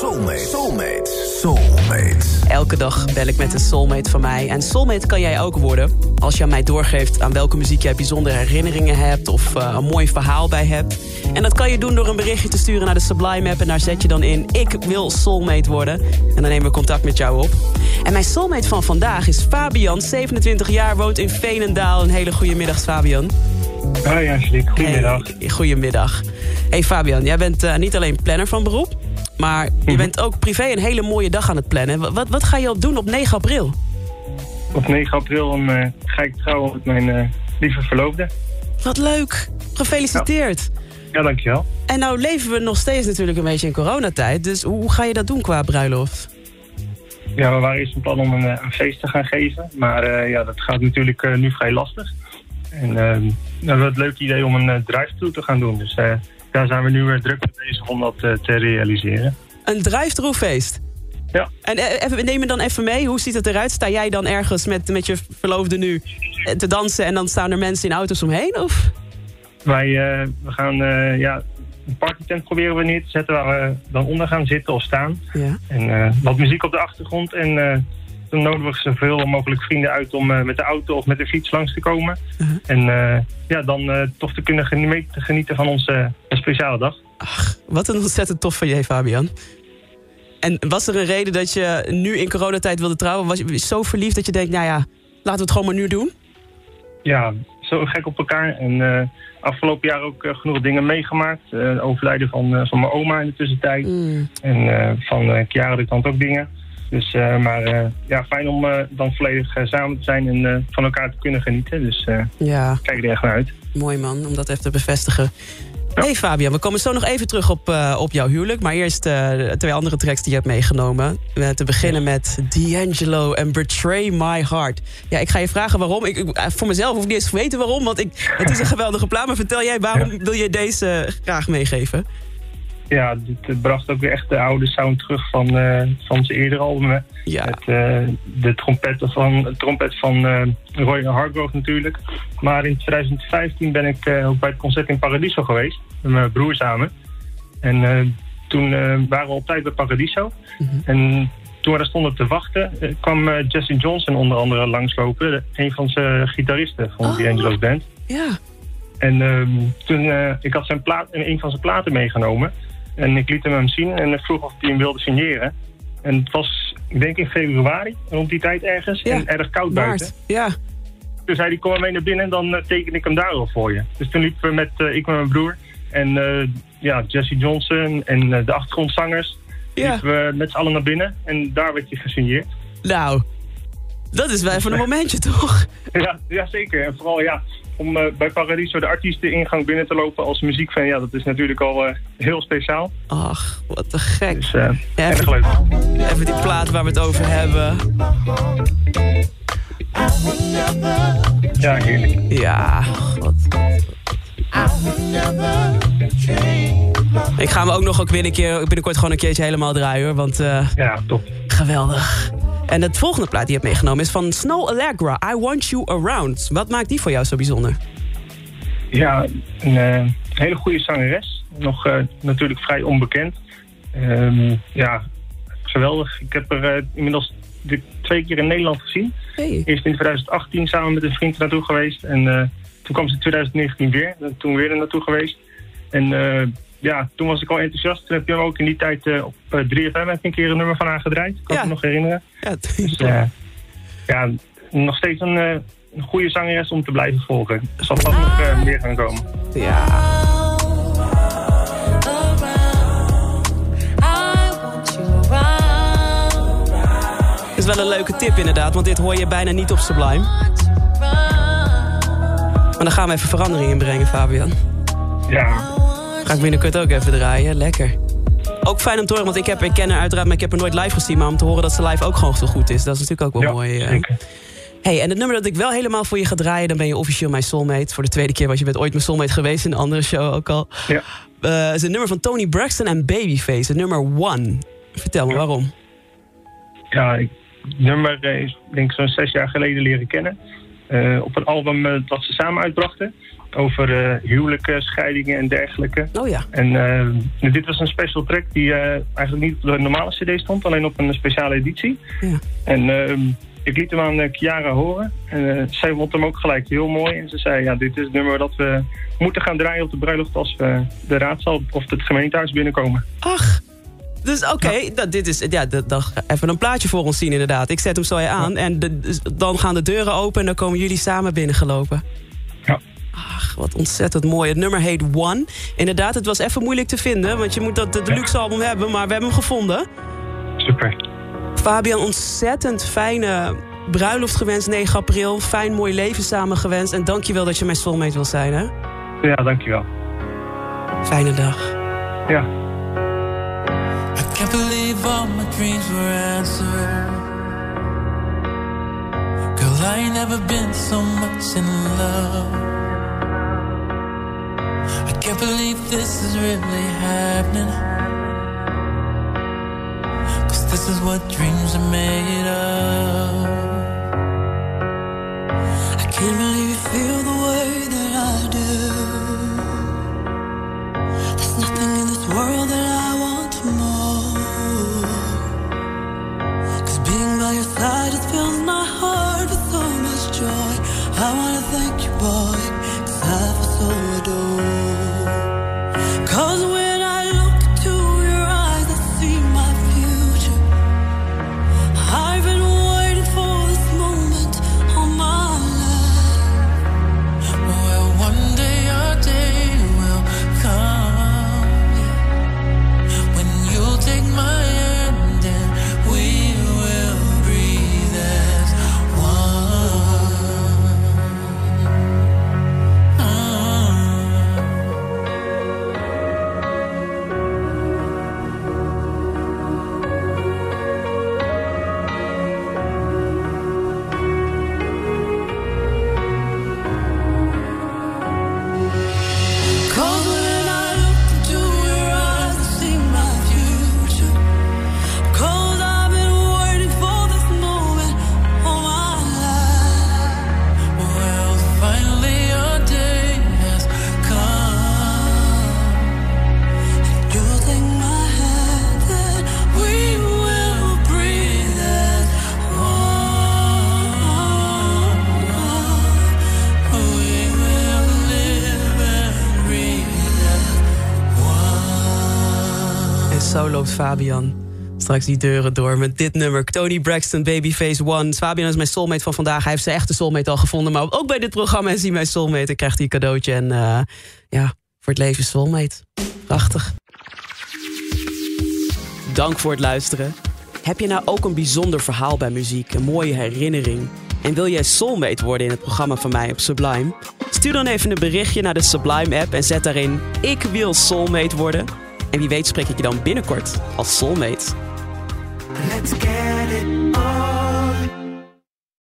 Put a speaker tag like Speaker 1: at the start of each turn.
Speaker 1: Soulmate. Soulmate. Soulmate.
Speaker 2: Elke dag bel ik met een soulmate van mij. En soulmate kan jij ook worden. Als je aan mij doorgeeft aan welke muziek jij bijzondere herinneringen hebt... of uh, een mooi verhaal bij hebt. En dat kan je doen door een berichtje te sturen naar de Sublime app... en daar zet je dan in, ik wil soulmate worden. En dan nemen we contact met jou op. En mijn soulmate van vandaag is Fabian, 27 jaar, woont in Veenendaal. Een hele goede middag, Fabian.
Speaker 3: Hoi Angelique, goedemiddag.
Speaker 2: Hey, goedemiddag. Hey Fabian, jij bent uh, niet alleen planner van beroep... maar je
Speaker 3: Mhm.
Speaker 2: bent ook privé een hele mooie dag aan het plannen. Wat, wat ga je op doen op 9 april?
Speaker 3: Op 9 april dan, eh, ga ik trouwen met mijn eh, lieve verloofde.
Speaker 2: Wat leuk. Gefeliciteerd.
Speaker 3: Ja, dankjewel.
Speaker 2: En nou leven we nog steeds natuurlijk een beetje in coronatijd. Dus hoe ga je dat doen qua bruiloft?
Speaker 3: Ja, we waren eerst een plan om een, eh, een feest te gaan geven. Maar eh, ja, dat gaat natuurlijk nu vrij lastig. En eh, we hebben het leuke idee om een uh, drive-thru te gaan doen. Dus eh, daar zijn we nu weer druk mee bezig om dat eh, te realiseren.
Speaker 2: Een drive-thru feest?
Speaker 3: Ja.
Speaker 2: En eh, even, neem me dan even mee. Hoe ziet het eruit? Sta jij dan ergens met, met je verloofde nu eh, te dansen... en dan staan er mensen in auto's omheen? Of?
Speaker 3: Wij we gaan ja, een partytent proberen we neer te zetten... waar we dan onder gaan zitten of staan.
Speaker 2: Ja.
Speaker 3: En wat muziek op de achtergrond. En dan nodigen we zoveel mogelijk vrienden uit om eh, met de auto of met de fiets langs te komen.
Speaker 2: Uh-huh.
Speaker 3: En eh, ja, dan eh, toch te kunnen geni- te genieten van onze speciale dag.
Speaker 2: Ach, wat een ontzettend tof van je, Fabian. En was er een reden dat je nu in coronatijd wilde trouwen? Was je zo verliefd dat je denkt, nou ja, laten we het gewoon maar nu doen?
Speaker 3: Ja, zo gek op elkaar. En afgelopen jaar ook genoeg dingen meegemaakt. Overlijden van, van mijn oma in de tussentijd.
Speaker 2: Mm.
Speaker 3: En van uh, Chiara de kant ook dingen. Dus, uh, maar uh, ja, fijn om uh, dan volledig samen te zijn en van elkaar te kunnen genieten. Dus
Speaker 2: ja.
Speaker 3: kijk er echt naar uit.
Speaker 2: Mooi man, om dat even te bevestigen. Ja. Hey Fabian, we komen zo nog even terug op, op jouw huwelijk. Maar eerst twee andere tracks die je hebt meegenomen. Te beginnen met D'Angelo en Betray My Heart. Ja, ik ga je vragen waarom. Ik, ik, voor mezelf hoef ik niet eens te weten waarom. Want ik, het is een geweldige plaat. Maar vertel jij, waarom wil je deze graag meegeven?
Speaker 3: Ja, dit bracht ook weer echt de oude sound terug van, uh, van zijn eerdere album.
Speaker 2: Ja.
Speaker 3: Met uh, de trompetten van, de trompet van uh, Roy Hargrove natuurlijk. Maar in 2015 ben ik ook bij het concert in Paradiso geweest. Met mijn broer samen. En toen waren we op tijd bij Paradiso.
Speaker 2: Mhm.
Speaker 3: Mm -hmm. En toen we daar stonden te wachten, kwam Jesse Johnson onder andere langslopen. Een van zijn gitaristen van
Speaker 2: oh.
Speaker 3: D'Angelo's band.
Speaker 2: Ja.
Speaker 3: En um, toen, ik had zijn plaat, een van zijn platen meegenomen. En ik liet hem hem zien en vroeg of hij hem wilde signeren. En het was, ik denk in februari, rond die tijd ergens.
Speaker 2: Ja.
Speaker 3: En erg koud buiten.
Speaker 2: Ja.
Speaker 3: Toen zei hij, kom maar mee naar binnen en dan uh, teken ik hem daar wel voor je. Dus toen liepen we met, uh, ik met mijn broer en uh, ja, Jesse Johnson en de achtergrondzangers.
Speaker 2: Ja.
Speaker 3: Liepen we met z'n allen naar binnen en daar werd je gesigneerd.
Speaker 2: Nou, dat is wel even een momentje toch?
Speaker 3: Ja, ja zeker. En vooral ja, om uh, bij Paradiso de artiesteningang binnen te lopen als muziekfan, ja, dat is natuurlijk al uh, heel speciaal.
Speaker 2: Ach, wat te gek.
Speaker 3: Dus, uh, leuk.
Speaker 2: Even die plaat waar we het over hebben.
Speaker 3: Ja, heerlijk.
Speaker 2: Ja, god. Ik ga hem ook nog ook weer een keer, binnenkort gewoon een keertje helemaal draaien hoor. Want,
Speaker 3: ja, top.
Speaker 2: Geweldig. En het volgende plaat die je hebt meegenomen is van Snow Allegra, I Want You Around. Wat maakt die voor jou zo bijzonder?
Speaker 3: Ja, een uh, hele goede zangeres. Nog uh, natuurlijk vrij onbekend. Um, ja, geweldig. Ik heb er uh, inmiddels de twee keer in Nederland gezien.
Speaker 2: Hey.
Speaker 3: Eerst in 2018 samen met een vriend naartoe geweest. En toen kwam ze in 2019 weer. En toen weer er naartoe geweest. En ja, toen was ik al enthousiast. Toen heb je hem ook in die tijd uh, op uh, 3FM heb ik een keer een nummer van haar gedraaid. Kan
Speaker 2: ja.
Speaker 3: ik me nog herinneren.
Speaker 2: Ja,
Speaker 3: dus, uh, ja nog steeds een, een, goede zangeres om te blijven volgen. Er zal vast nog meer gaan komen.
Speaker 2: Ja. is wel een leuke tip inderdaad, want dit hoor je bijna niet op Sublime. Maar dan gaan we even verandering in brengen, Fabian.
Speaker 3: Ja,
Speaker 2: Ga ik binnenkort ook even draaien. Lekker. Ook fijn om te horen, want ik, heb, ik ken haar uiteraard, maar ik heb haar nooit live gezien. Maar om te horen dat ze live ook gewoon zo goed is, dat is natuurlijk ook wel
Speaker 3: ja,
Speaker 2: mooi.
Speaker 3: Zeker.
Speaker 2: Hey, en het nummer dat ik wel helemaal voor je ga draaien, dan ben je officieel mijn soulmate. Voor de tweede keer, want je bent ooit mijn soulmate geweest in een andere show ook al.
Speaker 3: Ja.
Speaker 2: Uh, is een nummer van Tony Braxton en Babyface, het nummer One. Vertel me
Speaker 3: ja.
Speaker 2: waarom.
Speaker 3: Ja, ik, het nummer is denk ik zo'n zes jaar geleden leren kennen. Uh, op een album dat ze samen uitbrachten. Over uh, huwelijken, scheidingen en dergelijke.
Speaker 2: Oh ja.
Speaker 3: En uh, dit was een special track die uh, eigenlijk niet op de normale cd stond, alleen op een speciale editie.
Speaker 2: Ja.
Speaker 3: En ehm, ik liet hem aan Chiara horen. En zij vond hem ook gelijk heel mooi. En ze zei, ja, dit is het nummer dat we moeten gaan draaien op de bruiloft als we de raadzaal of het gemeentehuis binnenkomen.
Speaker 2: Ach, dus oké, okay, dit is ja, dat, even een plaatje voor ons zien inderdaad. Ik zet hem zo aan en de, dan gaan de deuren open en dan komen jullie samen binnengelopen. Wat ontzettend mooi. Het nummer heet One. Inderdaad, het was even moeilijk te vinden, want je moet dat de deluxe album hebben, maar we hebben hem gevonden.
Speaker 3: Super.
Speaker 2: Fabian, ontzettend fijne bruiloft gewenst, 9 april. Fijn, mooi leven samen gewenst. En dankjewel dat je mijn soulmate wil zijn, hè?
Speaker 3: Ja, dankjewel.
Speaker 2: Fijne dag.
Speaker 3: Ja.
Speaker 4: I can't believe all my dreams were answered. Girl, I ain't never been so much in love. I can't believe this is really happening. Cause this is what dreams are made of.
Speaker 5: I can't believe you feel the way that I do. There's nothing in this world that I want more. Cause being by your side, it fills my heart with so much joy. I wanna thank you, boy, cause I feel so adored.
Speaker 2: Loopt Fabian straks die deuren door met dit nummer. Tony Braxton, Babyface One. Fabian is mijn soulmate van vandaag. Hij heeft zijn echte soulmate al gevonden. Maar ook bij dit programma is hij mijn soulmate. En krijgt hij een cadeautje. En eh, ja, voor het leven soulmate. Prachtig. Dank voor het luisteren. Heb je nou ook een bijzonder verhaal bij muziek? Een mooie herinnering? En wil jij soulmate worden in het programma van mij op Sublime? Stuur dan even een berichtje naar de Sublime app en zet daarin... Ik wil soulmate worden. En wie weet spreek ik je dan binnenkort als soulmate.